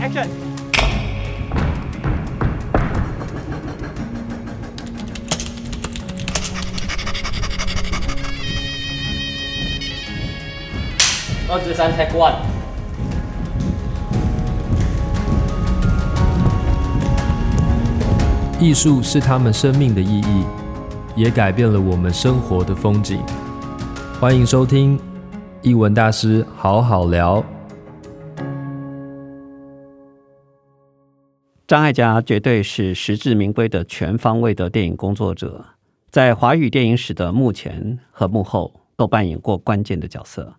，Action！二至三，Take One。艺术是他们生命的意义，也改变了我们生活的风景。欢迎收听艺文大师好好聊。张艾嘉绝对是实至名归的全方位的电影工作者，在华语电影史的幕前和幕后都扮演过关键的角色。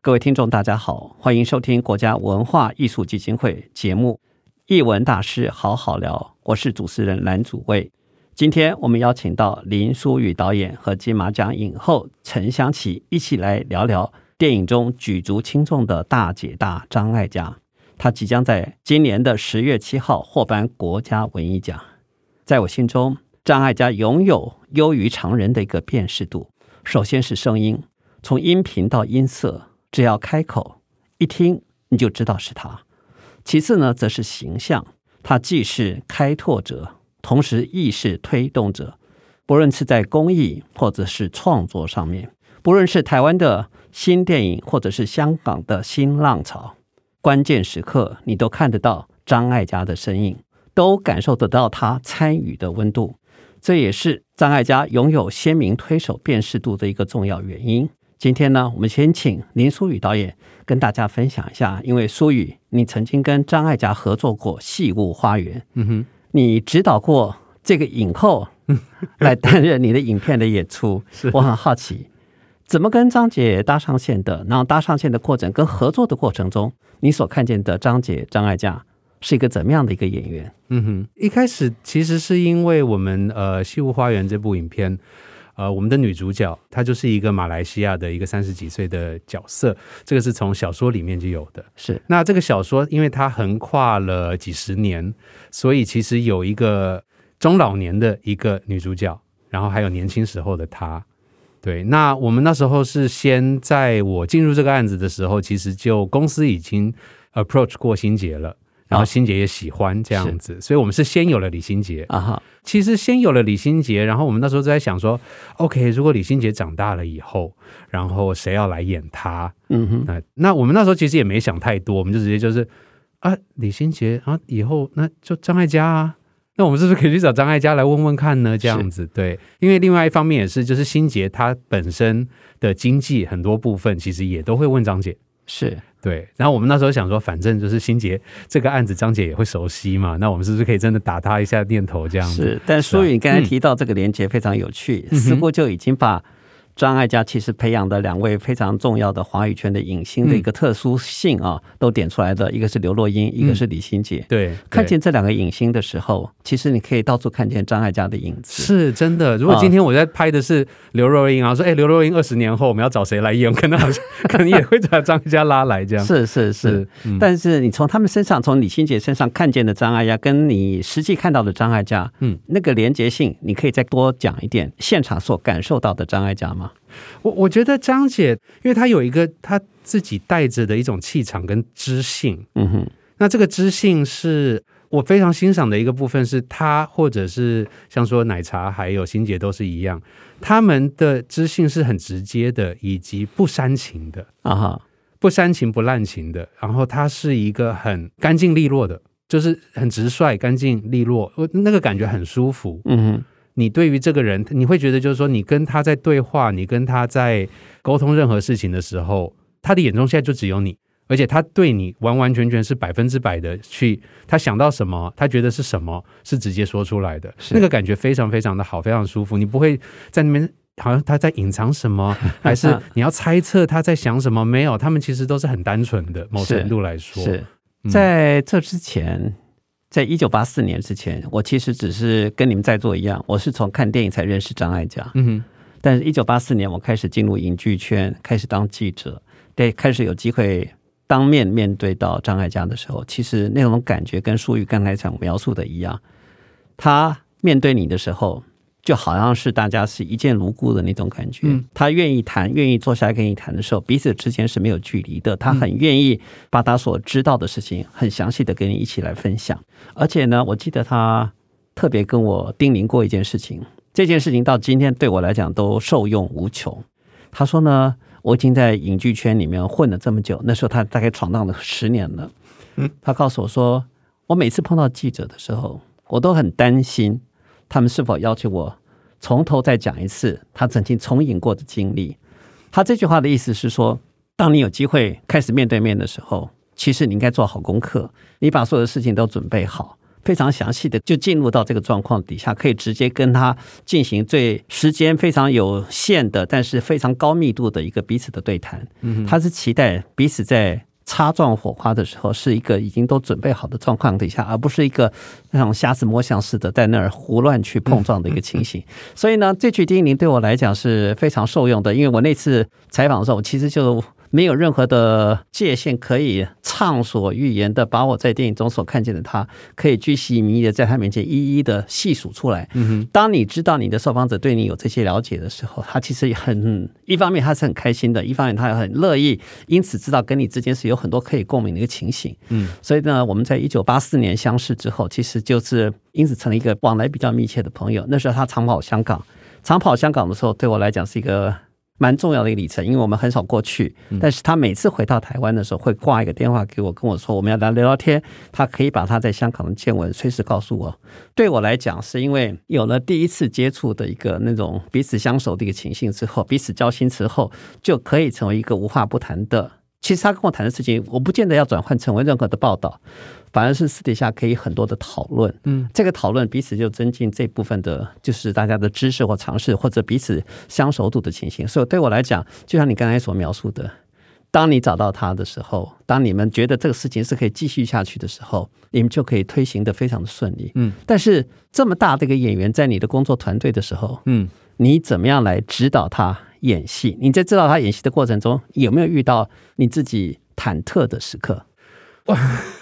各位听众，大家好，欢迎收听国家文化艺术基金会节目《艺文大师好好聊》，我是主持人蓝祖蔚。今天我们邀请到林书宇导演和金马奖影后陈香琪一起来聊聊电影中举足轻重的大姐大张艾嘉。他即将在今年的十月七号获颁国家文艺奖。在我心中，张艾嘉拥有优于常人的一个辨识度。首先是声音，从音频到音色，只要开口，一听你就知道是他。其次呢，则是形象，他既是开拓者，同时亦是推动者。不论是在公益或者是创作上面，不论是台湾的新电影，或者是香港的新浪潮。关键时刻，你都看得到张艾嘉的身影，都感受得到他参与的温度。这也是张艾嘉拥有鲜明推手辨识度的一个重要原因。今天呢，我们先请林书宇导演跟大家分享一下，因为书宇，你曾经跟张艾嘉合作过《戏物花园》，嗯哼，你指导过这个影后来担任你的影片的演出，我很好奇。怎么跟张姐搭上线的？然后搭上线的过程跟合作的过程中，你所看见的张姐张艾嘉是一个怎么样的一个演员？嗯哼，一开始其实是因为我们呃《西湖花园》这部影片，呃，我们的女主角她就是一个马来西亚的一个三十几岁的角色，这个是从小说里面就有的。是，那这个小说因为它横跨了几十年，所以其实有一个中老年的一个女主角，然后还有年轻时候的她。对，那我们那时候是先在我进入这个案子的时候，其实就公司已经 approach 过心杰了，然后心杰也喜欢这样子，所以我们是先有了李心洁啊哈。其实先有了李心洁，然后我们那时候就在想说，OK，如果李心洁长大了以后，然后谁要来演他？嗯哼，那那我们那时候其实也没想太多，我们就直接就是啊，李心洁啊，以后那就张艾嘉啊。那我们是不是可以去找张艾嘉来问问看呢？这样子对，因为另外一方面也是，就是心杰他本身的经济很多部分其实也都会问张姐，是对。然后我们那时候想说，反正就是心杰这个案子，张姐也会熟悉嘛，那我们是不是可以真的打他一下念头这样子？是。但淑宇你刚才提到这个连接非常有趣，嗯、似乎就已经把。张艾嘉其实培养的两位非常重要的华语圈的影星的一个特殊性啊，嗯、都点出来的，一个是刘若英，一个是李心洁。对，对看见这两个影星的时候，其实你可以到处看见张艾嘉的影子。是真的。如果今天我在拍的是刘若英啊，说哎，刘若英二十年后我们要找谁来演，可能好像 可能也会把张艾嘉拉来这样。是是是，是嗯、但是你从他们身上，从李心洁身上看见的张艾嘉，跟你实际看到的张艾嘉，嗯，那个连结性，你可以再多讲一点现场所感受到的张艾嘉吗？我我觉得张姐，因为她有一个她自己带着的一种气场跟知性，嗯哼，那这个知性是我非常欣赏的一个部分，是他或者是像说奶茶还有心姐都是一样，他们的知性是很直接的，以及不煽情的。啊哈，不煽情不滥情的，然后他是一个很干净利落的，就是很直率、干净利落，我那个感觉很舒服，嗯哼。你对于这个人，你会觉得就是说，你跟他在对话，你跟他在沟通任何事情的时候，他的眼中现在就只有你，而且他对你完完全全是百分之百的去，他想到什么，他觉得是什么，是直接说出来的，那个感觉非常非常的好，非常舒服。你不会在那边好像他在隐藏什么，还是你要猜测他在想什么？没有，他们其实都是很单纯的，某程度来说。是，是在这之前。在一九八四年之前，我其实只是跟你们在座一样，我是从看电影才认识张艾嘉。嗯哼，但是，一九八四年我开始进入影剧圈，开始当记者，对，开始有机会当面面对到张艾嘉的时候，其实那种感觉跟淑玉刚才讲描述的一样。他面对你的时候，就好像是大家是一见如故的那种感觉。嗯、他愿意谈，愿意坐下来跟你谈的时候，彼此之间是没有距离的。他很愿意把他所知道的事情很详细的跟你一起来分享。而且呢，我记得他特别跟我叮咛过一件事情，这件事情到今天对我来讲都受用无穷。他说呢，我已经在影剧圈里面混了这么久，那时候他大概闯荡了十年了。嗯，他告诉我说，我每次碰到记者的时候，我都很担心。他们是否要求我从头再讲一次他曾经重影过的经历？他这句话的意思是说，当你有机会开始面对面的时候，其实你应该做好功课，你把所有的事情都准备好，非常详细的就进入到这个状况底下，可以直接跟他进行最时间非常有限的，但是非常高密度的一个彼此的对谈。嗯，他是期待彼此在。擦撞火花的时候，是一个已经都准备好的状况底下，而不是一个那种瞎子摸象似的在那儿胡乱去碰撞的一个情形。所以呢，这句叮咛对我来讲是非常受用的，因为我那次采访的时候，我其实就。没有任何的界限可以畅所欲言的把我在电影中所看见的他，可以巨细靡遗的在他面前一一的细数出来。嗯哼，当你知道你的受访者对你有这些了解的时候，他其实也很一方面他是很开心的，一方面他也很乐意，因此知道跟你之间是有很多可以共鸣的一个情形。嗯，所以呢，我们在一九八四年相识之后，其实就是因此成了一个往来比较密切的朋友。那时候他常跑香港，常跑香港的时候，对我来讲是一个。蛮重要的一个里程，因为我们很少过去，但是他每次回到台湾的时候，会挂一个电话给我，跟我说我们要来聊聊天。他可以把他在香港的见闻随时告诉我。对我来讲，是因为有了第一次接触的一个那种彼此相熟的一个情形之后，彼此交心之后，就可以成为一个无话不谈的。其实他跟我谈的事情，我不见得要转换成为任何的报道。反而是私底下可以很多的讨论，嗯，这个讨论彼此就增进这部分的，就是大家的知识或尝试，或者彼此相熟度的情形。所以对我来讲，就像你刚才所描述的，当你找到他的时候，当你们觉得这个事情是可以继续下去的时候，你们就可以推行的非常的顺利，嗯。但是这么大的一个演员在你的工作团队的时候，嗯，你怎么样来指导他演戏？你在指导他演戏的过程中，有没有遇到你自己忐忑的时刻？哇，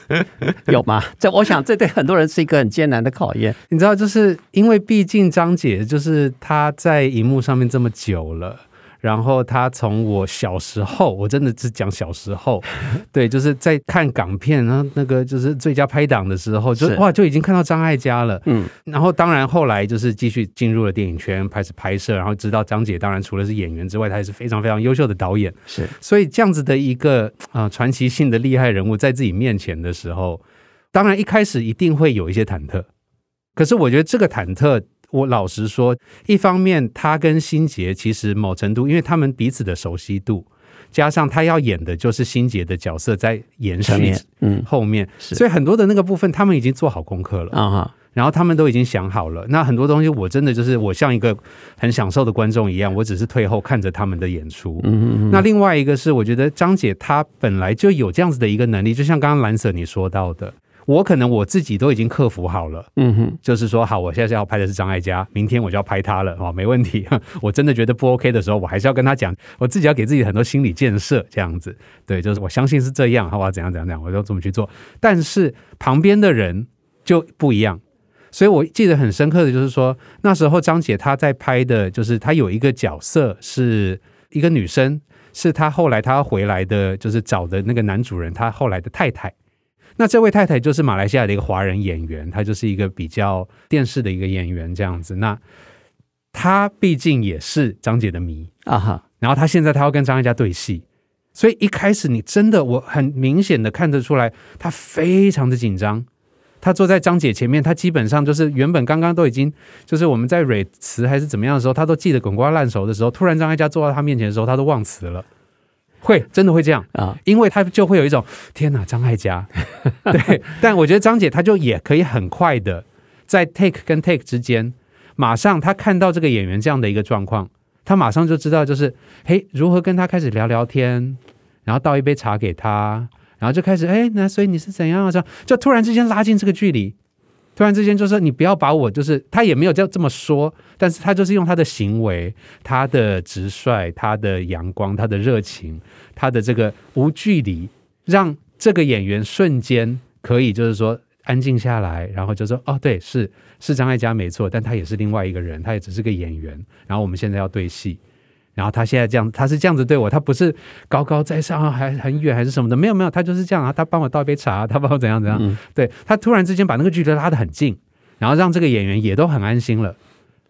有吗？这我想，这对很多人是一个很艰难的考验。你知道，就是因为毕竟张姐就是她在荧幕上面这么久了。然后他从我小时候，我真的是讲小时候，对，就是在看港片，然后那个就是最佳拍档的时候，就哇就已经看到张艾嘉了，嗯，然后当然后来就是继续进入了电影圈，开始拍摄，然后知道张姐当然除了是演员之外，她也是非常非常优秀的导演，是，所以这样子的一个啊、呃、传奇性的厉害人物在自己面前的时候，当然一开始一定会有一些忐忑，可是我觉得这个忐忑。我老实说，一方面他跟心杰其实某程度，因为他们彼此的熟悉度，加上他要演的就是心杰的角色在延续，嗯，后面，所以很多的那个部分他们已经做好功课了啊，然后他们都已经想好了。那很多东西我真的就是我像一个很享受的观众一样，我只是退后看着他们的演出。嗯嗯。那另外一个是，我觉得张姐她本来就有这样子的一个能力，就像刚刚蓝 Sir 你说到的。我可能我自己都已经克服好了，嗯哼，就是说好，我现在是要拍的是张艾嘉，明天我就要拍他了，哦，没问题。我真的觉得不 OK 的时候，我还是要跟他讲，我自己要给自己很多心理建设，这样子，对，就是我相信是这样，好，我要怎样怎样怎样，我就这么去做。但是旁边的人就不一样，所以我记得很深刻的就是说，那时候张姐她在拍的，就是她有一个角色是一个女生，是她后来她回来的，就是找的那个男主人，她后来的太太。那这位太太就是马来西亚的一个华人演员，她就是一个比较电视的一个演员这样子。那她毕竟也是张姐的迷啊哈。然后她现在她要跟张艾嘉对戏，所以一开始你真的我很明显的看得出来，她非常的紧张。她坐在张姐前面，她基本上就是原本刚刚都已经就是我们在蕊词还是怎么样的时候，她都记得滚瓜烂熟的时候，突然张艾嘉坐到她面前的时候，她都忘词了。会真的会这样啊，因为他就会有一种天哪，张艾嘉，对。但我觉得张姐她就也可以很快的在 take 跟 take 之间，马上她看到这个演员这样的一个状况，她马上就知道就是嘿，如何跟他开始聊聊天，然后倒一杯茶给他，然后就开始哎，那所以你是怎样啊？就突然之间拉近这个距离。突然之间，就是你不要把我，就是他也没有这这么说，但是他就是用他的行为、他的直率、他的阳光、他的热情、他的这个无距离，让这个演员瞬间可以就是说安静下来，然后就说：“哦，对，是是张艾嘉没错，但他也是另外一个人，他也只是个演员。然后我们现在要对戏，然后他现在这样，他是这样子对我，他不是高高在上，还很远还是什么的，没有没有，他就是这样啊，他帮我倒杯茶，他帮我怎样怎样。嗯、对他突然之间把那个距离拉得很近，然后让这个演员也都很安心了。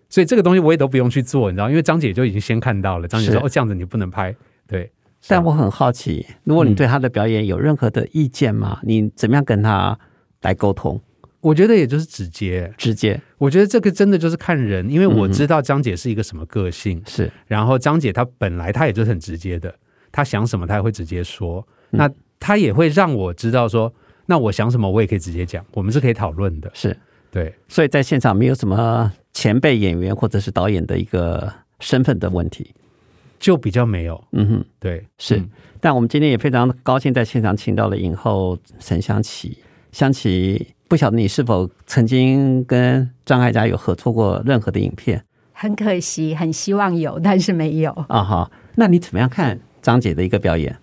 所以这个东西我也都不用去做，你知道，因为张姐就已经先看到了，张姐说：‘哦，这样子你不能拍。’对。”但我很好奇，如果你对他的表演有任何的意见吗？嗯、你怎么样跟他来沟通？我觉得也就是直接，直接。我觉得这个真的就是看人，因为我知道张姐是一个什么个性，嗯、是。然后张姐她本来她也就是很直接的，她想什么她也会直接说。嗯、那她也会让我知道说，那我想什么我也可以直接讲，我们是可以讨论的。是对，所以在现场没有什么前辈演员或者是导演的一个身份的问题。就比较没有，嗯哼，对，是。嗯、但我们今天也非常高兴在现场请到了影后陈湘琪。湘琪，不晓得你是否曾经跟张艾嘉有合作过任何的影片？很可惜，很希望有，但是没有。啊哈，那你怎么样看张姐的一个表演？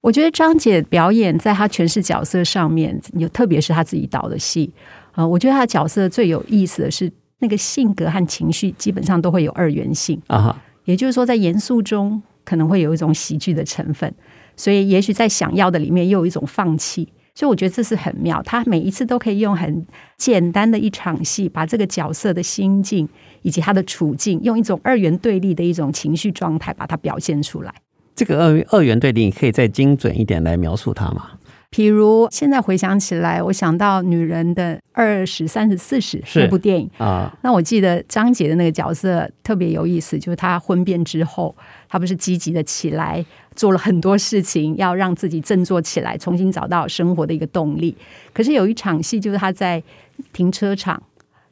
我觉得张姐表演在她诠释角色上面，有特别是她自己导的戏啊、呃，我觉得她的角色最有意思的是那个性格和情绪基本上都会有二元性啊哈。也就是说，在严肃中可能会有一种喜剧的成分，所以也许在想要的里面又有一种放弃，所以我觉得这是很妙。他每一次都可以用很简单的一场戏，把这个角色的心境以及他的处境，用一种二元对立的一种情绪状态把它表现出来。这个二二元对立，你可以再精准一点来描述它吗？比如现在回想起来，我想到《女人的二十三十四十》这部电影。啊，那我记得张姐的那个角色特别有意思，就是她婚变之后，她不是积极的起来做了很多事情，要让自己振作起来，重新找到生活的一个动力。可是有一场戏，就是她在停车场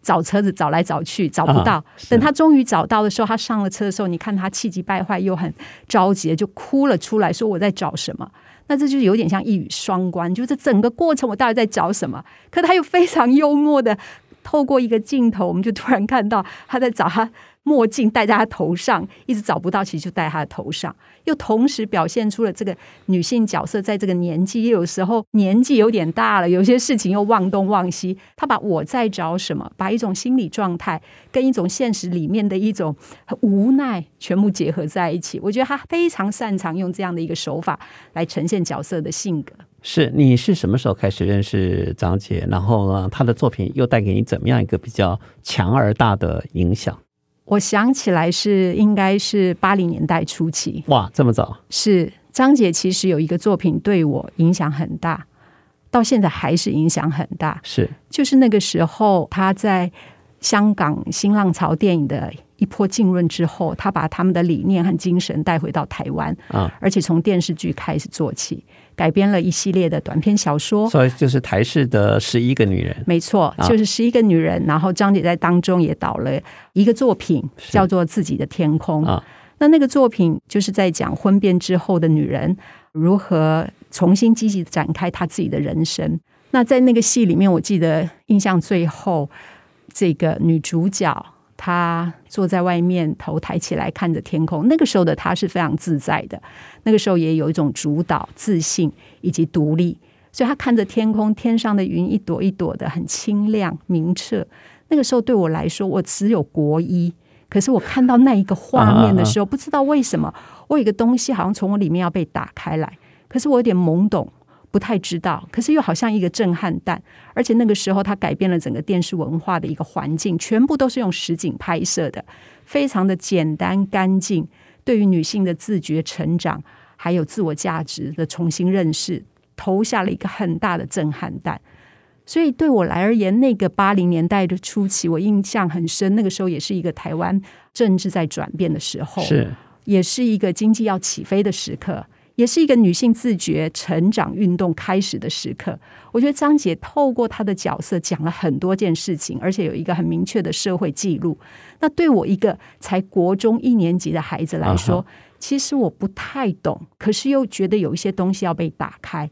找车子，找来找去找不到，啊、等她终于找到的时候，她上了车的时候，你看她气急败坏又很着急，就哭了出来，说我在找什么。那这就是有点像一语双关，就是整个过程我到底在找什么？可他又非常幽默的透过一个镜头，我们就突然看到他在找他。墨镜戴在他头上，一直找不到，其实就戴他的头上，又同时表现出了这个女性角色在这个年纪，又有时候年纪有点大了，有些事情又忘东忘西。他把我在找什么，把一种心理状态跟一种现实里面的一种无奈全部结合在一起。我觉得他非常擅长用这样的一个手法来呈现角色的性格。是，你是什么时候开始认识张姐？然后呢，她的作品又带给你怎么样一个比较强而大的影响？我想起来是应该是八零年代初期。哇，这么早？是张姐其实有一个作品对我影响很大，到现在还是影响很大。是，就是那个时候她在香港新浪潮电影的一波浸润之后，他把他们的理念和精神带回到台湾啊，而且从电视剧开始做起。改编了一系列的短篇小说，所以就是台式的十一个女人，没错，就是十一个女人。然后张姐在当中也导了一个作品，叫做《自己的天空》。那那个作品就是在讲婚变之后的女人如何重新积极展开她自己的人生。那在那个戏里面，我记得印象最后，这个女主角。她坐在外面，头抬起来看着天空。那个时候的她是非常自在的，那个时候也有一种主导、自信以及独立。所以她看着天空，天上的云一朵一朵的，很清亮明澈。那个时候对我来说，我只有国一，可是我看到那一个画面的时候，不知道为什么，我有一个东西好像从我里面要被打开来，可是我有点懵懂。不太知道，可是又好像一个震撼弹，而且那个时候它改变了整个电视文化的一个环境，全部都是用实景拍摄的，非常的简单干净。对于女性的自觉成长，还有自我价值的重新认识，投下了一个很大的震撼弹。所以对我来而言，那个八零年代的初期，我印象很深。那个时候也是一个台湾政治在转变的时候，是，也是一个经济要起飞的时刻。也是一个女性自觉成长运动开始的时刻。我觉得张姐透过她的角色讲了很多件事情，而且有一个很明确的社会记录。那对我一个才国中一年级的孩子来说，其实我不太懂，可是又觉得有一些东西要被打开。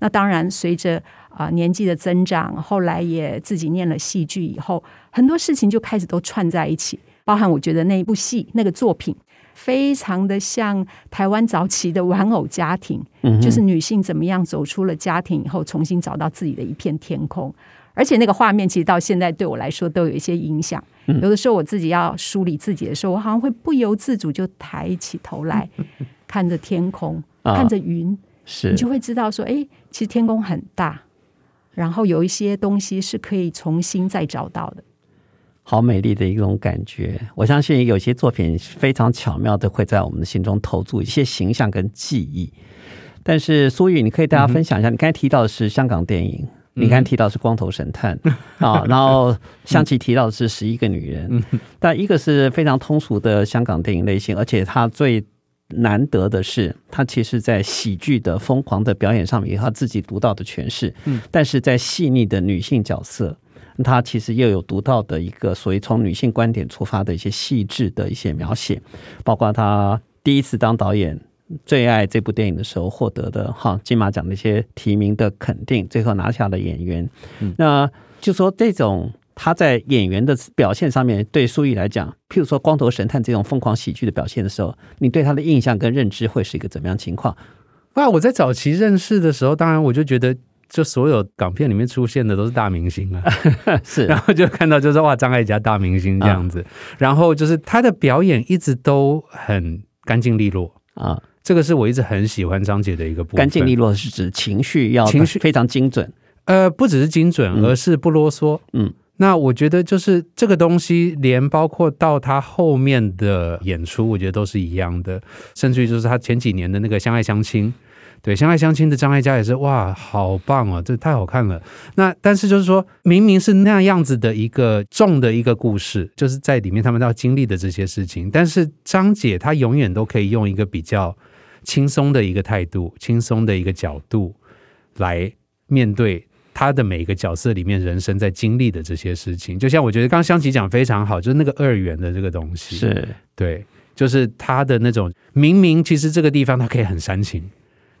那当然，随着啊年纪的增长，后来也自己念了戏剧以后，很多事情就开始都串在一起。包含我觉得那一部戏那个作品，非常的像台湾早期的玩偶家庭，嗯，就是女性怎么样走出了家庭以后，重新找到自己的一片天空。而且那个画面其实到现在对我来说都有一些影响。有的时候我自己要梳理自己的时候，我好像会不由自主就抬起头来，看着天空，看着云，是你就会知道说，哎，其实天空很大，然后有一些东西是可以重新再找到的。好美丽的一种感觉，我相信有些作品非常巧妙的会在我们的心中投注一些形象跟记忆。但是苏玉，你可以大家分享一下，嗯、你刚才提到的是香港电影，嗯、你刚才提到是《光头神探》啊，然后湘琪提到的是《十一个女人》，嗯，但一个是非常通俗的香港电影类型，而且它最难得的是，它其实在喜剧的疯狂的表演上面有它自己独到的诠释，嗯，但是在细腻的女性角色。他其实又有独到的一个，所谓从女性观点出发的一些细致的一些描写，包括他第一次当导演《最爱》这部电影的时候获得的哈金马奖的一些提名的肯定，最后拿下了演员。嗯、那就说这种他在演员的表现上面，对苏玉来讲，譬如说《光头神探》这种疯狂喜剧的表现的时候，你对他的印象跟认知会是一个怎么样情况？那，我在早期认识的时候，当然我就觉得。就所有港片里面出现的都是大明星啊，是，然后就看到就是哇，张艾嘉大明星这样子，然后就是他的表演一直都很干净利落。啊，这个是我一直很喜欢张姐的一个部分。干净利落是指情绪要情绪非常精准，呃，不只是精准，而是不啰嗦。嗯，那我觉得就是这个东西，连包括到他后面的演出，我觉得都是一样的，甚至于就是他前几年的那个《相爱相亲》。对，相爱相亲的张艾嘉也是哇，好棒哦，这太好看了。那但是就是说，明明是那样子的一个重的一个故事，就是在里面他们要经历的这些事情，但是张姐她永远都可以用一个比较轻松的一个态度、轻松的一个角度来面对她的每一个角色里面人生在经历的这些事情。就像我觉得刚刚湘琪讲非常好，就是那个二元的这个东西，是对，就是他的那种明明其实这个地方他可以很煽情。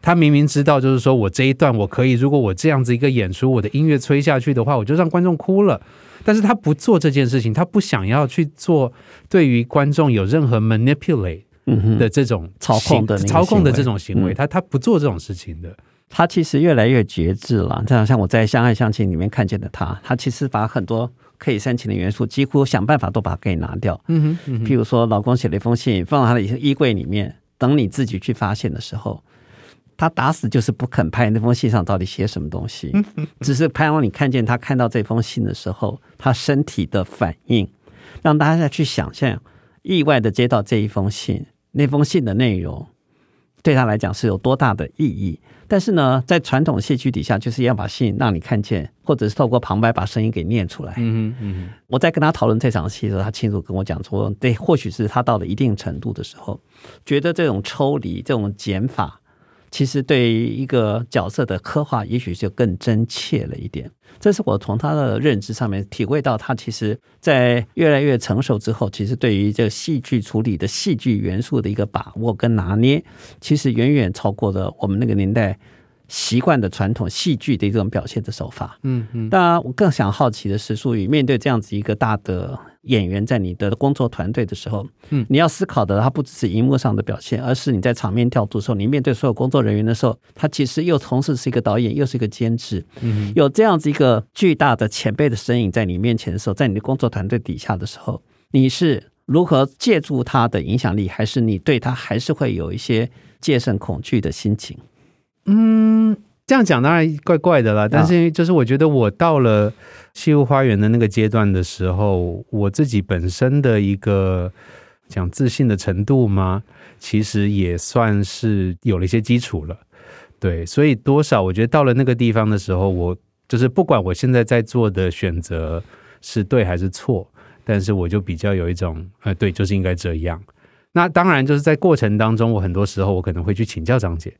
他明明知道，就是说我这一段我可以，如果我这样子一个演出，我的音乐吹下去的话，我就让观众哭了。但是他不做这件事情，他不想要去做对于观众有任何 manipulate 的这种操控的操控的这种行为，他他不做这种事情的。他其实越来越节制了。这样像我在《相爱相亲》里面看见的他，他其实把很多可以煽情的元素，几乎想办法都把它给拿掉。嗯哼，譬如说，老公写了一封信，放到他的衣柜里面，等你自己去发现的时候。他打死就是不肯拍那封信上到底写什么东西，只是拍让你看见他看到这封信的时候，他身体的反应，让大家再去想象，意外的接到这一封信，那封信的内容对他来讲是有多大的意义。但是呢，在传统戏剧底下，就是要把信让你看见，或者是透过旁白把声音给念出来。嗯嗯，我在跟他讨论这场戏的时候，他清楚跟我讲说，对，或许是他到了一定程度的时候，觉得这种抽离、这种减法。其实对于一个角色的刻画，也许就更真切了一点。这是我从他的认知上面体会到，他其实在越来越成熟之后，其实对于这个戏剧处理的戏剧元素的一个把握跟拿捏，其实远远超过了我们那个年代习惯的传统戏剧的一种表现的手法。嗯嗯。当然，我更想好奇的是，苏宇面对这样子一个大的。演员在你的工作团队的时候，嗯，你要思考的，他不只是荧幕上的表现，而是你在场面调度的时候，你面对所有工作人员的时候，他其实又同时是一个导演，又是一个监制，嗯，有这样子一个巨大的前辈的身影在你面前的时候，在你的工作团队底下的时候，你是如何借助他的影响力，还是你对他还是会有一些戒慎恐惧的心情？嗯。这样讲当然怪怪的啦，但是就是我觉得我到了西湖花园的那个阶段的时候，我自己本身的一个讲自信的程度嘛，其实也算是有了一些基础了。对，所以多少我觉得到了那个地方的时候，我就是不管我现在在做的选择是对还是错，但是我就比较有一种呃，对，就是应该这样。那当然就是在过程当中，我很多时候我可能会去请教张姐。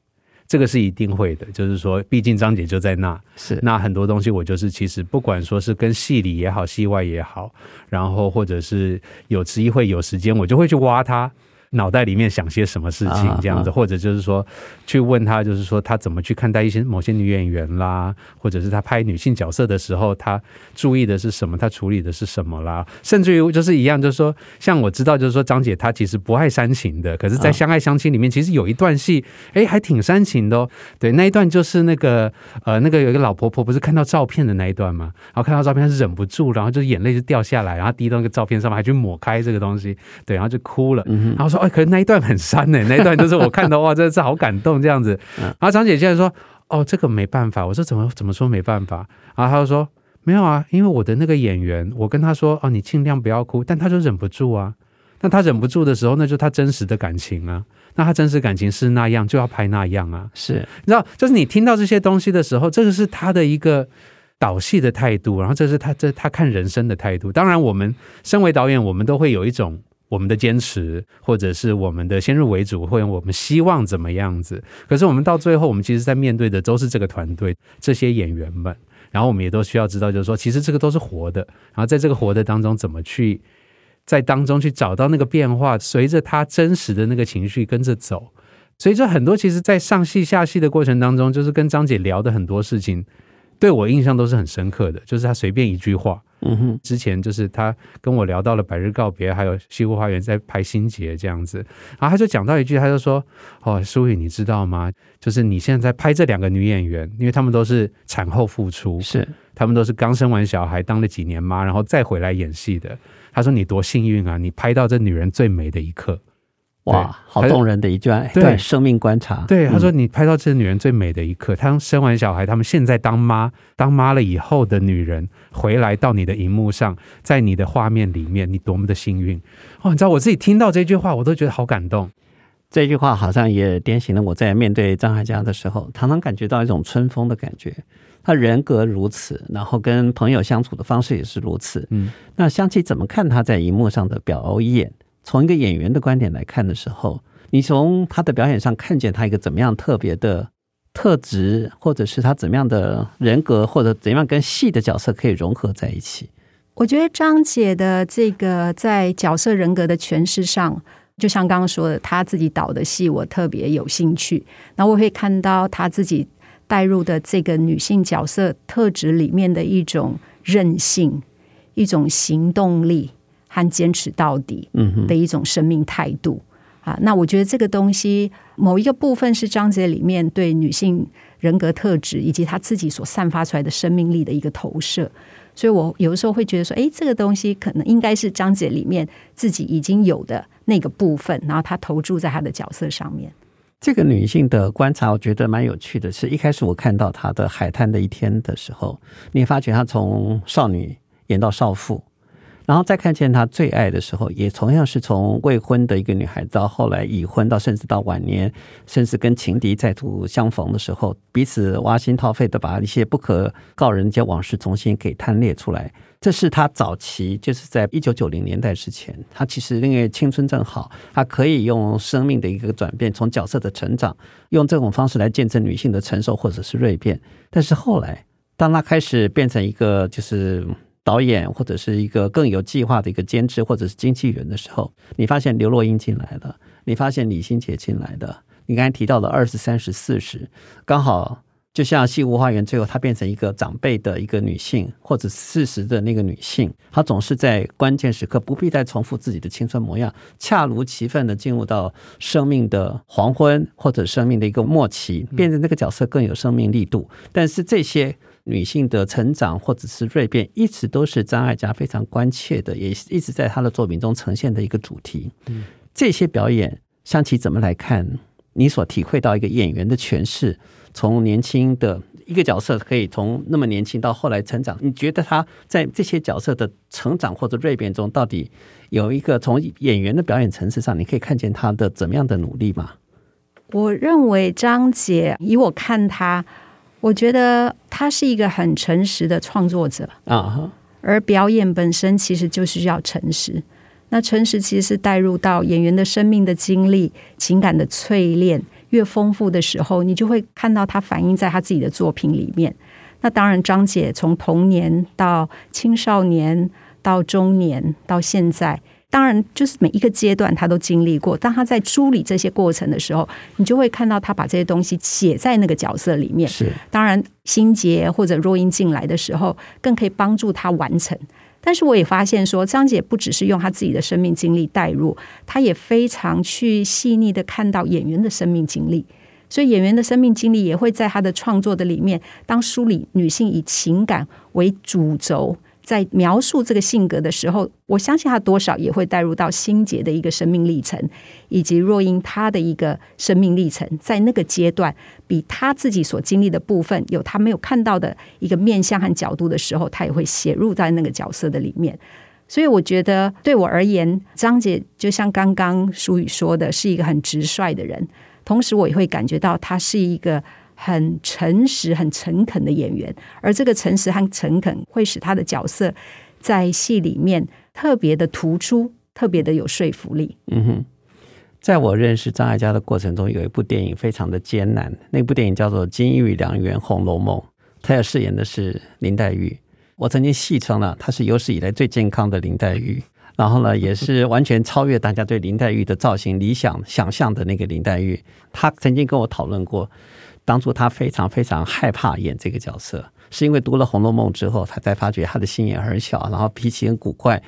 这个是一定会的，就是说，毕竟张姐就在那，是。那很多东西，我就是其实不管说是跟戏里也好，戏外也好，然后或者是有机会有时间，我就会去挖他，脑袋里面想些什么事情这样子，或者就是说去问他，就是说他怎么去看待一些某些女演员啦，或者是他拍女性角色的时候，他注意的是什么，他处理的是什么啦，甚至于就是一样，就是说像我知道，就是说张姐她其实不爱煽情的，可是在《相爱相亲》里面，其实有一段戏，哎，还挺煽情的哦。对，那一段就是那个呃，那个有一个老婆婆不是看到照片的那一段嘛，然后看到照片她忍不住，然后就眼泪就掉下来，然后滴到那个照片上面，还去抹开这个东西，对，然后就哭了，然后说，哎，可是那一段很煽呢，那一段就是我看到哇，真的是好感动这样子。然后张姐竟然说，哦，这个没办法，我说怎么怎么说没办法？然后她就说没有啊，因为我的那个演员，我跟他说，哦，你尽量不要哭，但他就忍不住啊。那他忍不住的时候，那就是他真实的感情啊。那他真实感情是那样，就要拍那样啊。是，你知道，就是你听到这些东西的时候，这个是他的一个导戏的态度，然后这是他这他看人生的态度。当然，我们身为导演，我们都会有一种我们的坚持，或者是我们的先入为主，或者我们希望怎么样子。可是我们到最后，我们其实在面对的都是这个团队，这些演员们。然后我们也都需要知道，就是说，其实这个都是活的。然后在这个活的当中，怎么去？在当中去找到那个变化，随着他真实的那个情绪跟着走，所以，这很多其实，在上戏下戏的过程当中，就是跟张姐聊的很多事情，对我印象都是很深刻的。就是他随便一句话，嗯哼，之前就是他跟我聊到了《百日告别》，还有《西湖花园》在拍《新结》这样子，然后他就讲到一句，他就说：“哦，苏宇，你知道吗？就是你现在在拍这两个女演员，因为她们都是产后复出，是她们都是刚生完小孩，当了几年妈，然后再回来演戏的。”他说：“你多幸运啊！你拍到这女人最美的一刻，哇，好动人的一段对生命观察。对，他说你拍到这女人最美的一刻，她、嗯、生完小孩，他们现在当妈，当妈了以后的女人回来到你的荧幕上，在你的画面里面，你多么的幸运哦！你知道我自己听到这句话，我都觉得好感动。这句话好像也点醒了我在面对张海佳的时候，常常感觉到一种春风的感觉。”他人格如此，然后跟朋友相处的方式也是如此。嗯，那香琪怎么看他在荧幕上的表演？从一个演员的观点来看的时候，你从他的表演上看见他一个怎么样特别的特质，或者是他怎么样的人格，或者怎样跟戏的角色可以融合在一起？我觉得张姐的这个在角色人格的诠释上，就像刚刚说的，他自己导的戏我特别有兴趣。那我会看到他自己。带入的这个女性角色特质里面的一种韧性、一种行动力和坚持到底的一种生命态度啊，那我觉得这个东西某一个部分是章节里面对女性人格特质以及她自己所散发出来的生命力的一个投射，所以我有的时候会觉得说，哎，这个东西可能应该是章节里面自己已经有的那个部分，然后她投注在她的角色上面。这个女性的观察，我觉得蛮有趣的。是一开始我看到她的《海滩的一天》的时候，你发觉她从少女演到少妇，然后再看见她最爱的时候，也同样是从未婚的一个女孩子到后来已婚，到甚至到晚年，甚至跟情敌再度相逢的时候，彼此挖心掏肺的把一些不可告人的往事重新给摊列出来。这是他早期，就是在一九九零年代之前，他其实因为青春正好，他可以用生命的一个转变，从角色的成长，用这种方式来见证女性的成熟或者是蜕变。但是后来，当他开始变成一个就是导演或者是一个更有计划的一个监制或者是经纪人的时候，你发现刘若英进来了，你发现李心洁进来的，你刚才提到的二十三十四十，刚好。就像《西湖花园》最后，她变成一个长辈的一个女性，或者四十的那个女性，她总是在关键时刻不必再重复自己的青春模样，恰如其分的进入到生命的黄昏或者生命的一个末期，变成那个角色更有生命力度。但是这些女性的成长或者是蜕变，一直都是张艾嘉非常关切的，也一直在她的作品中呈现的一个主题。嗯这些表演，香琪怎么来看？你所体会到一个演员的诠释？从年轻的一个角色可以从那么年轻到后来成长，你觉得他在这些角色的成长或者蜕变中，到底有一个从演员的表演层次上，你可以看见他的怎么样的努力吗？我认为张姐，以我看她，我觉得他是一个很诚实的创作者啊，而表演本身其实就是要诚实。那诚实其实是带入到演员的生命的经历、情感的淬炼。越丰富的时候，你就会看到他反映在他自己的作品里面。那当然，张姐从童年到青少年到中年到现在，当然，就是每一个阶段他都经历过。当他在梳理这些过程的时候，你就会看到他把这些东西写在那个角色里面。是，当然，心结或者若英进来的时候，更可以帮助他完成。但是我也发现说，张姐不只是用她自己的生命经历带入，她也非常去细腻的看到演员的生命经历。所以演员的生命经历也会在她的创作的里面，当梳理女性以情感为主轴。在描述这个性格的时候，我相信他多少也会带入到心洁的一个生命历程，以及若英她的一个生命历程，在那个阶段，比他自己所经历的部分有他没有看到的一个面向和角度的时候，他也会写入在那个角色的里面。所以我觉得，对我而言，张姐就像刚刚舒宇说的，是一个很直率的人，同时我也会感觉到他是一个。很诚实、很诚恳的演员，而这个诚实和诚恳会使他的角色在戏里面特别的突出，特别的有说服力。嗯哼，在我认识张艾嘉的过程中，有一部电影非常的艰难，那部电影叫做《金玉良缘·红楼梦》，他要饰演的是林黛玉。我曾经戏称了，她是有史以来最健康的林黛玉，然后呢，也是完全超越大家对林黛玉的造型理想想象的那个林黛玉。他曾经跟我讨论过。当初他非常非常害怕演这个角色，是因为读了《红楼梦》之后，他才发觉他的心眼很小，然后脾气很古怪，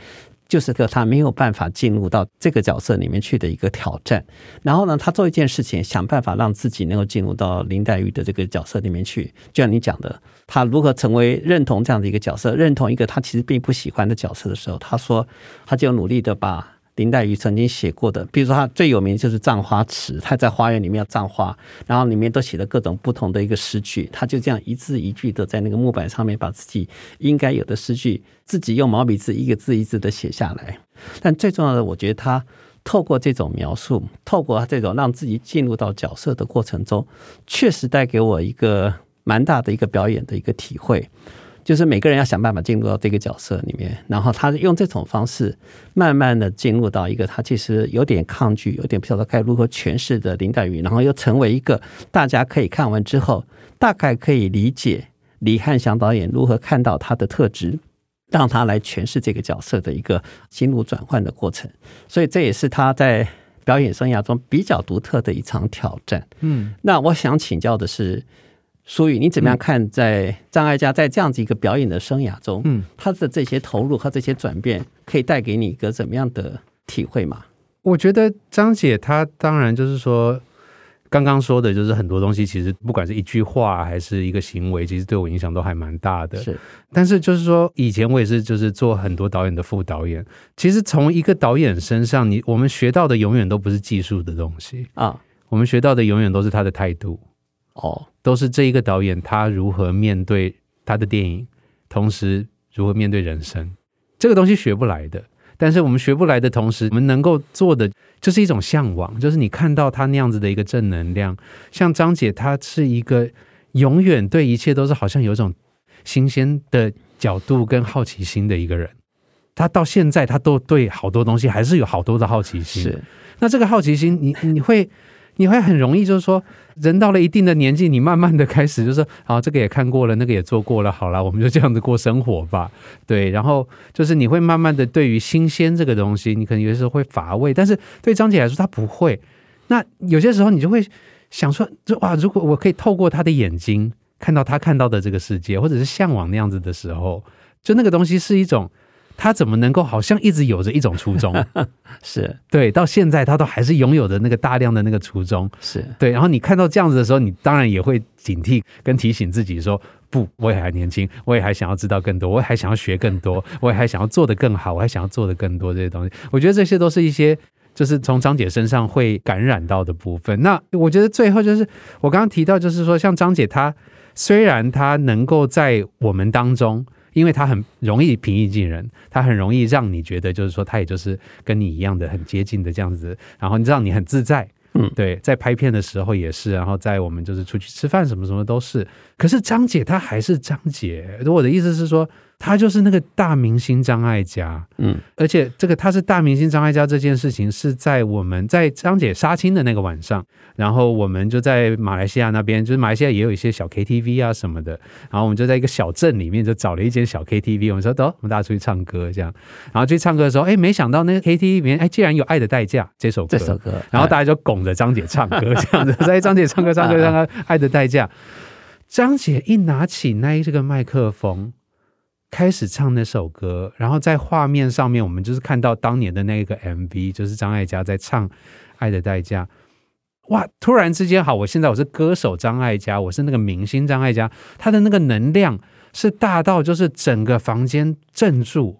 就是个他没有办法进入到这个角色里面去的一个挑战。然后呢，他做一件事情，想办法让自己能够进入到林黛玉的这个角色里面去。就像你讲的，他如何成为认同这样的一个角色，认同一个他其实并不喜欢的角色的时候，他说，他就努力的把。林黛玉曾经写过的，比如说她最有名就是《葬花词》，她在花园里面要葬花，然后里面都写了各种不同的一个诗句，她就这样一字一句的在那个木板上面把自己应该有的诗句自己用毛笔字一个字一字的写下来。但最重要的，我觉得她透过这种描述，透过这种让自己进入到角色的过程中，确实带给我一个蛮大的一个表演的一个体会。就是每个人要想办法进入到这个角色里面，然后他用这种方式，慢慢的进入到一个他其实有点抗拒、有点不晓得该如何诠释的林黛玉，然后又成为一个大家可以看完之后，大概可以理解李汉祥导演如何看到他的特质，让他来诠释这个角色的一个心路转换的过程。所以这也是他在表演生涯中比较独特的一场挑战。嗯，那我想请教的是。书宇，你怎么样看在张艾嘉在这样子一个表演的生涯中，嗯，他的这些投入和这些转变，可以带给你一个怎么样的体会吗？我觉得张姐她当然就是说，刚刚说的就是很多东西，其实不管是一句话还是一个行为，其实对我影响都还蛮大的。是，但是就是说，以前我也是就是做很多导演的副导演，其实从一个导演身上，你我们学到的永远都不是技术的东西啊，我们学到的永远都是他的态度。哦，都是这一个导演他如何面对他的电影，同时如何面对人生，这个东西学不来的。但是我们学不来的同时，我们能够做的就是一种向往，就是你看到他那样子的一个正能量。像张姐，她是一个永远对一切都是好像有一种新鲜的角度跟好奇心的一个人。她到现在，她都对好多东西还是有好多的好奇心。是，那这个好奇心，你你会。你会很容易，就是说，人到了一定的年纪，你慢慢的开始，就是说，好，这个也看过了，那个也做过了，好了，我们就这样子过生活吧。对，然后就是你会慢慢的对于新鲜这个东西，你可能有些时候会乏味，但是对张姐来说，她不会。那有些时候你就会想说，就哇，如果我可以透过她的眼睛看到她看到的这个世界，或者是向往那样子的时候，就那个东西是一种。他怎么能够好像一直有着一种初衷？是对，到现在他都还是拥有着那个大量的那个初衷。是对，然后你看到这样子的时候，你当然也会警惕跟提醒自己说：不，我也还年轻，我也还想要知道更多，我也还想要学更多，我也还想要做得更好，我还想要做得更多这些东西。我觉得这些都是一些就是从张姐身上会感染到的部分。那我觉得最后就是我刚刚提到，就是说像张姐她虽然她能够在我们当中。因为他很容易平易近人，他很容易让你觉得，就是说他也就是跟你一样的很接近的这样子，然后让你很自在，嗯，对，在拍片的时候也是，然后在我们就是出去吃饭什么什么都是，可是张姐她还是张姐，我的意思是说。他就是那个大明星张艾嘉，嗯，而且这个他是大明星张艾嘉这件事情是在我们在张姐杀青的那个晚上，然后我们就在马来西亚那边，就是马来西亚也有一些小 KTV 啊什么的，然后我们就在一个小镇里面就找了一间小 KTV，我们说走，我们大家出去唱歌。这样，然后去唱歌的时候，哎，没想到那个 KTV 里面，哎，竟然有《爱的代价》这首歌，这首歌，然后大家就拱着张姐唱歌。这样子，在张姐唱歌唱歌唱歌，《爱的代价》，张姐一拿起那这个麦克风。开始唱那首歌，然后在画面上面，我们就是看到当年的那个 MV，就是张艾嘉在唱《爱的代价》。哇！突然之间，好，我现在我是歌手张艾嘉，我是那个明星张艾嘉，他的那个能量是大到就是整个房间镇住，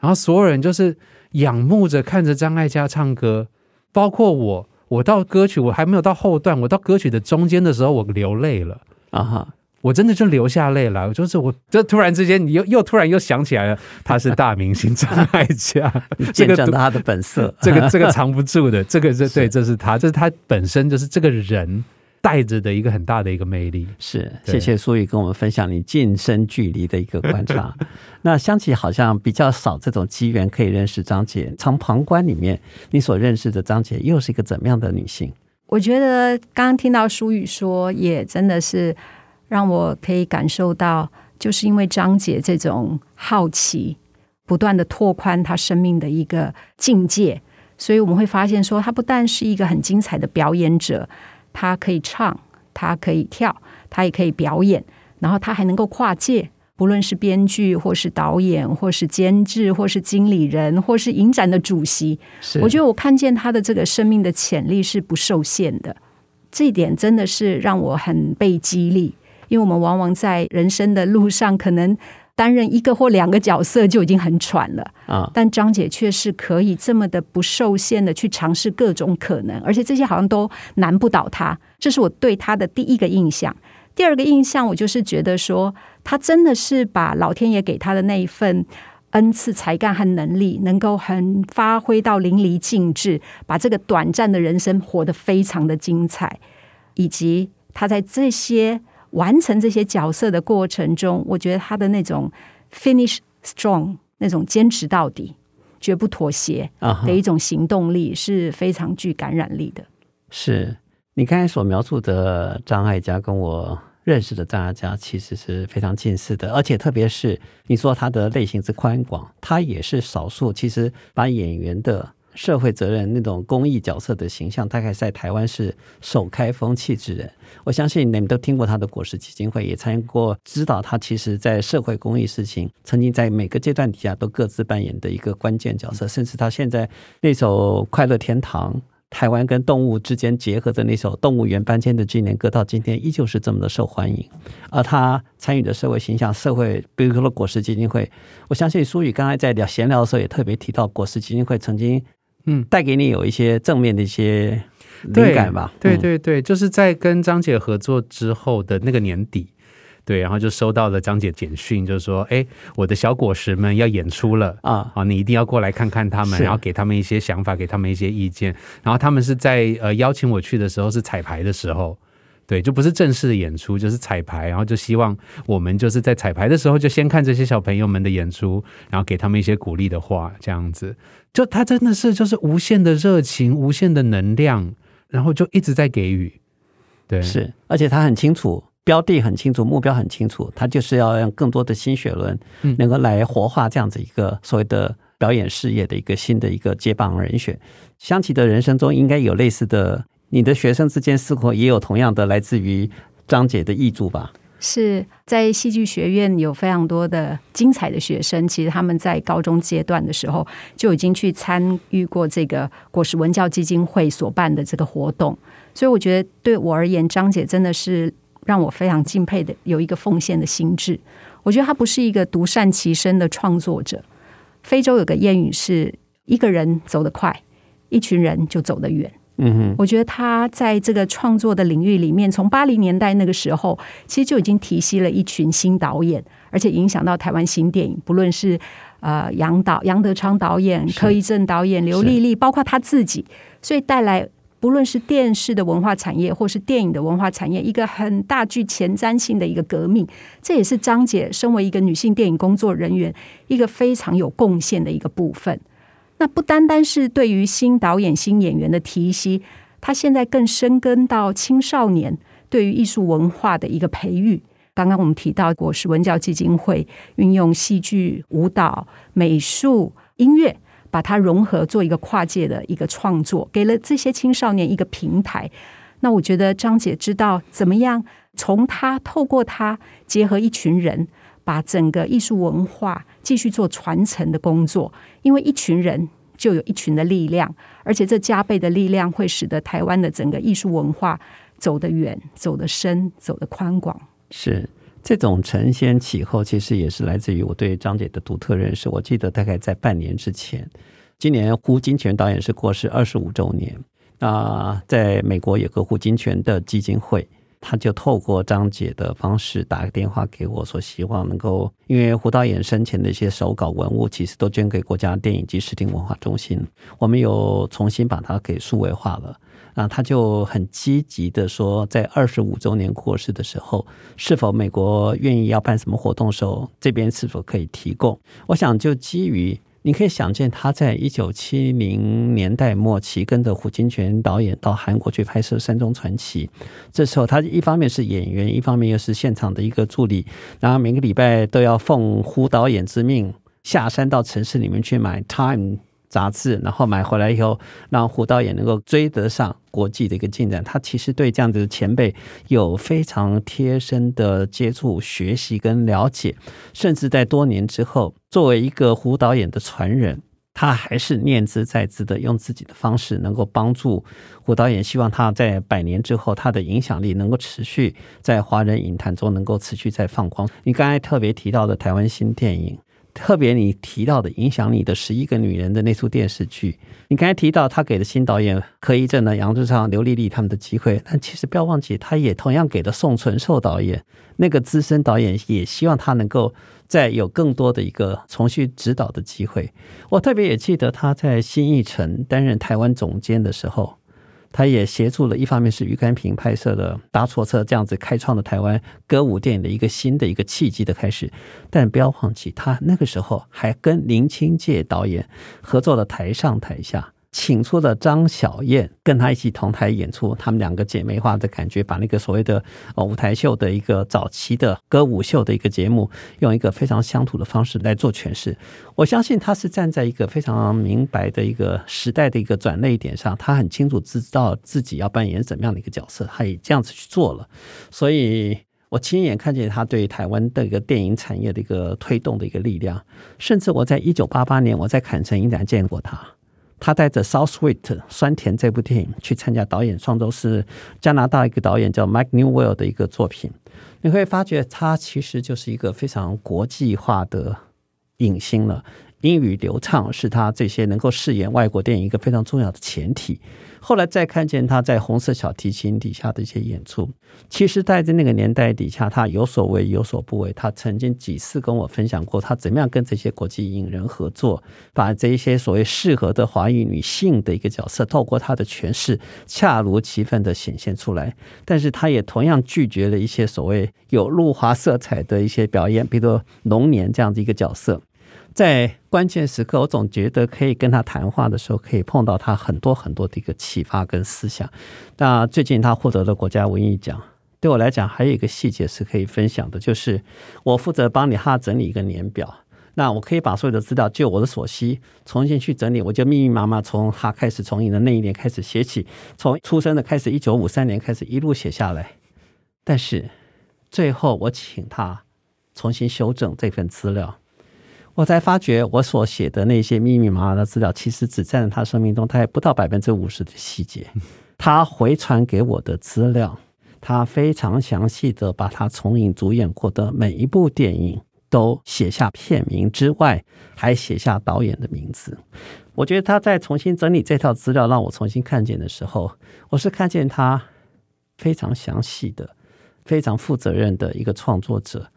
然后所有人就是仰慕着看着张艾嘉唱歌，包括我，我到歌曲我还没有到后段，我到歌曲的中间的时候，我流泪了啊哈。我真的就流下泪了，就是我，就突然之间，你又又突然又想起来了，他是大明星张艾嘉，见证了他的本色，这个这个藏不住的，这个是对，这 是他，这是他本身就是这个人带着的一个很大的一个魅力。是，谢谢苏宇跟我们分享你近身距离的一个观察。那香琪好像比较少这种机缘可以认识张姐，从旁观里面你所认识的张姐又是一个怎么样的女性？我觉得刚刚听到书宇说，也真的是。让我可以感受到，就是因为张姐这种好奇，不断的拓宽她生命的一个境界，所以我们会发现说，她不但是一个很精彩的表演者，她可以唱，她可以跳，她也可以表演，然后她还能够跨界，不论是编剧，或是导演，或是监制，或是经理人，或是影展的主席，我觉得我看见她的这个生命的潜力是不受限的，这一点真的是让我很被激励。因为我们往往在人生的路上，可能担任一个或两个角色就已经很喘了啊。但张姐却是可以这么的不受限的去尝试各种可能，而且这些好像都难不倒她。这是我对她的第一个印象。第二个印象，我就是觉得说，她真的是把老天爷给她的那一份恩赐、才干和能力，能够很发挥到淋漓尽致，把这个短暂的人生活得非常的精彩，以及她在这些。完成这些角色的过程中，我觉得他的那种 finish strong 那种坚持到底、绝不妥协的一种行动力是非常具感染力的。Uh-huh. 是你刚才所描述的张艾嘉，跟我认识的张艾嘉其实是非常近似的，而且特别是你说他的类型之宽广，他也是少数其实把演员的。社会责任那种公益角色的形象，大概在台湾是首开风气之人。我相信你们都听过他的果实基金会，也参与过，知道他其实在社会公益事情，曾经在每个阶段底下都各自扮演的一个关键角色。甚至他现在那首《快乐天堂》，台湾跟动物之间结合的那首《动物园搬迁的纪念歌》，到今天依旧是这么的受欢迎。而他参与的社会形象，社会，比如说果实基金会，我相信苏宇刚才在聊闲聊的时候也特别提到，果实基金会曾经。嗯，带给你有一些正面的一些灵感吧？对对对，就是在跟张姐合作之后的那个年底，对，然后就收到了张姐简讯，就是说，哎，我的小果实们要演出了啊，啊，你一定要过来看看他们，然后给他们一些想法，给他们一些意见。然后他们是在呃邀请我去的时候是彩排的时候。对，就不是正式的演出，就是彩排，然后就希望我们就是在彩排的时候就先看这些小朋友们的演出，然后给他们一些鼓励的话，这样子。就他真的是就是无限的热情，无限的能量，然后就一直在给予。对，是，而且他很清楚标的，很清楚目标，很清楚，他就是要让更多的新血轮能够来活化这样子一个所谓的表演事业的一个新的一个接棒人选。香琪的人生中应该有类似的。你的学生之间是否也有同样的来自于张姐的挹注吧？是在戏剧学院有非常多的精彩的学生，其实他们在高中阶段的时候就已经去参与过这个果实文教基金会所办的这个活动，所以我觉得对我而言，张姐真的是让我非常敬佩的，有一个奉献的心智。我觉得她不是一个独善其身的创作者。非洲有个谚语是：一个人走得快，一群人就走得远。嗯哼，我觉得他在这个创作的领域里面，从八零年代那个时候，其实就已经提携了一群新导演，而且影响到台湾新电影，不论是呃杨导杨德昌导演、柯一正导演、刘丽丽，包括他自己，所以带来不论是电视的文化产业，或是电影的文化产业，一个很大具前瞻性的一个革命。这也是张姐身为一个女性电影工作人员，一个非常有贡献的一个部分。那不单单是对于新导演、新演员的提携，他现在更深耕到青少年对于艺术文化的一个培育。刚刚我们提到过，是文教基金会运用戏剧、舞蹈、美术、音乐，把它融合做一个跨界的一个创作，给了这些青少年一个平台。那我觉得张姐知道怎么样从他透过他结合一群人，把整个艺术文化继续做传承的工作。因为一群人就有一群的力量，而且这加倍的力量会使得台湾的整个艺术文化走得远、走得深、走得宽广。是这种承先启后，其实也是来自于我对张姐的独特认识。我记得大概在半年之前，今年胡金铨导演是过世二十五周年。那在美国有个胡金铨的基金会，他就透过张姐的方式打个电话给我，说希望能够，因为胡导演生前的一些手稿文物，其实都捐给国家电影及视听文化中心，我们有重新把它给数位化了。啊，他就很积极的说，在二十五周年过世的时候，是否美国愿意要办什么活动的时候，这边是否可以提供？我想，就基于你可以想见，他在一九七零年代末期跟着胡金铨导演到韩国去拍摄《山中传奇》，这时候他一方面是演员，一方面又是现场的一个助理，然后每个礼拜都要奉胡导演之命下山到城市里面去买《Time》。杂志，然后买回来以后，让胡导演能够追得上国际的一个进展。他其实对这样子的前辈有非常贴身的接触、学习跟了解，甚至在多年之后，作为一个胡导演的传人，他还是念兹在兹的，用自己的方式能够帮助胡导演。希望他在百年之后，他的影响力能够持续在华人影坛中能够持续在放光。你刚才特别提到的台湾新电影。特别你提到的影响你的十一个女人的那出电视剧，你刚才提到他给的新导演柯一正的杨志昌、刘丽丽他们的机会，但其实不要忘记，他也同样给了宋存寿导演那个资深导演，也希望他能够再有更多的一个重新指导的机会。我特别也记得他在新艺城担任台湾总监的时候。他也协助了，一方面是余甘平拍摄的《搭错车》，这样子开创了台湾歌舞电影的一个新的一个契机的开始。但不要忘记，他那个时候还跟林清介导演合作了《台上台下》。请出了张小燕跟她一起同台演出，他们两个姐妹花的感觉，把那个所谓的舞台秀的一个早期的歌舞秀的一个节目，用一个非常乡土的方式来做诠释。我相信他是站在一个非常明白的一个时代的一个转捩点上，他很清楚知道自己要扮演怎么样的一个角色，他也这样子去做了。所以我亲眼看见他对台湾的一个电影产业的一个推动的一个力量，甚至我在一九八八年我在坎城影展见过他。他带着《South Sweet》酸甜这部电影去参加导演创作，是加拿大一个导演叫 Mike Newell 的一个作品。你会发觉他其实就是一个非常国际化的影星了。英语流畅是他这些能够饰演外国电影一个非常重要的前提。后来再看见他在红色小提琴底下的一些演出，其实在那个年代底下，他有所为有所不为。他曾经几次跟我分享过，他怎么样跟这些国际影人合作，把这一些所谓适合的华裔女性的一个角色，透过他的诠释，恰如其分的显现出来。但是他也同样拒绝了一些所谓有露华色彩的一些表演，比如说龙年这样的一个角色。在关键时刻，我总觉得可以跟他谈话的时候，可以碰到他很多很多的一个启发跟思想。那最近他获得了国家文艺奖，对我来讲还有一个细节是可以分享的，就是我负责帮你哈整理一个年表。那我可以把所有的资料，就我的所需，重新去整理。我就密密麻麻从哈开始从你的那一年开始写起，从出生的开始，一九五三年开始一路写下来。但是最后我请他重新修正这份资料。我才发觉，我所写的那些密密麻麻的资料，其实只占了他生命中大概不到百分之五十的细节。他回传给我的资料，他非常详细的把他从影主演过的每一部电影都写下片名之外，还写下导演的名字。我觉得他在重新整理这套资料，让我重新看见的时候，我是看见他非常详细的、非常负责任的一个创作者。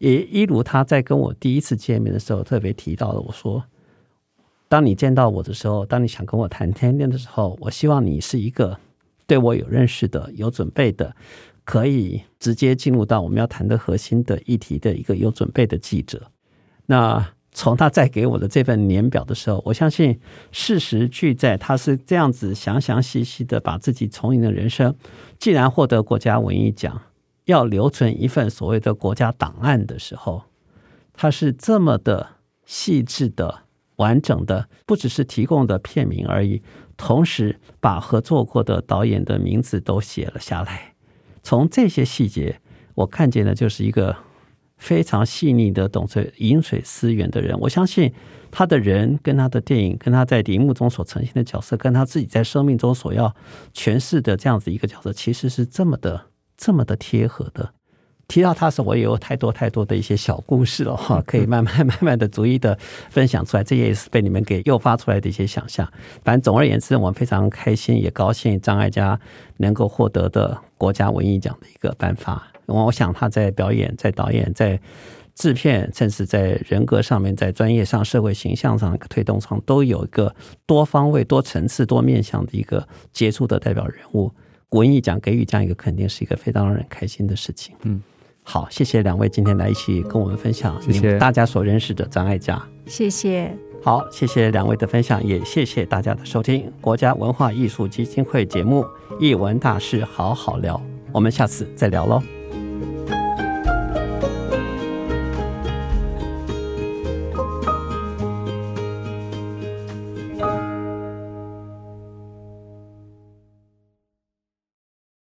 也一如他在跟我第一次见面的时候特别提到的，我说当你见到我的时候，当你想跟我谈天恋的时候，我希望你是一个对我有认识的、有准备的，可以直接进入到我们要谈的核心的议题的一个有准备的记者。那从他在给我的这份年表的时候，我相信事实俱在，他是这样子详详细细的把自己从影的人生，既然获得国家文艺奖，要留存一份所谓的国家档案的时候，他是这么的细致的。完整的不只是提供的片名而已，同时把合作过的导演的名字都写了下来。从这些细节，我看见的就是一个非常细腻的、懂得饮水思源的人。我相信他的人跟他的电影，跟他在荧幕中所呈现的角色，跟他自己在生命中所要诠释的这样子一个角色，其实是这么的、这么的贴合的。提到他的时候，我也有太多太多的一些小故事了哈，可以慢慢 慢慢的逐一的分享出来。这也是被你们给诱发出来的一些想象。反正总而言之，我们非常开心，也高兴张艾嘉能够获得的国家文艺奖的一个颁发。我想他在表演、在导演、在制片，甚至在人格上面、在专业上、社会形象上的推动上，都有一个多方位、多层次、多面向的一个杰出的代表人物。文艺奖给予这样一个肯定，是一个非常让人开心的事情。嗯。好，谢谢两位今天来一起跟我们分享谢谢大家所认识的张艾嘉。谢谢。好，谢谢两位的分享，也谢谢大家的收听国家文化艺术基金会节目《艺文大师好好聊》，我们下次再聊喽。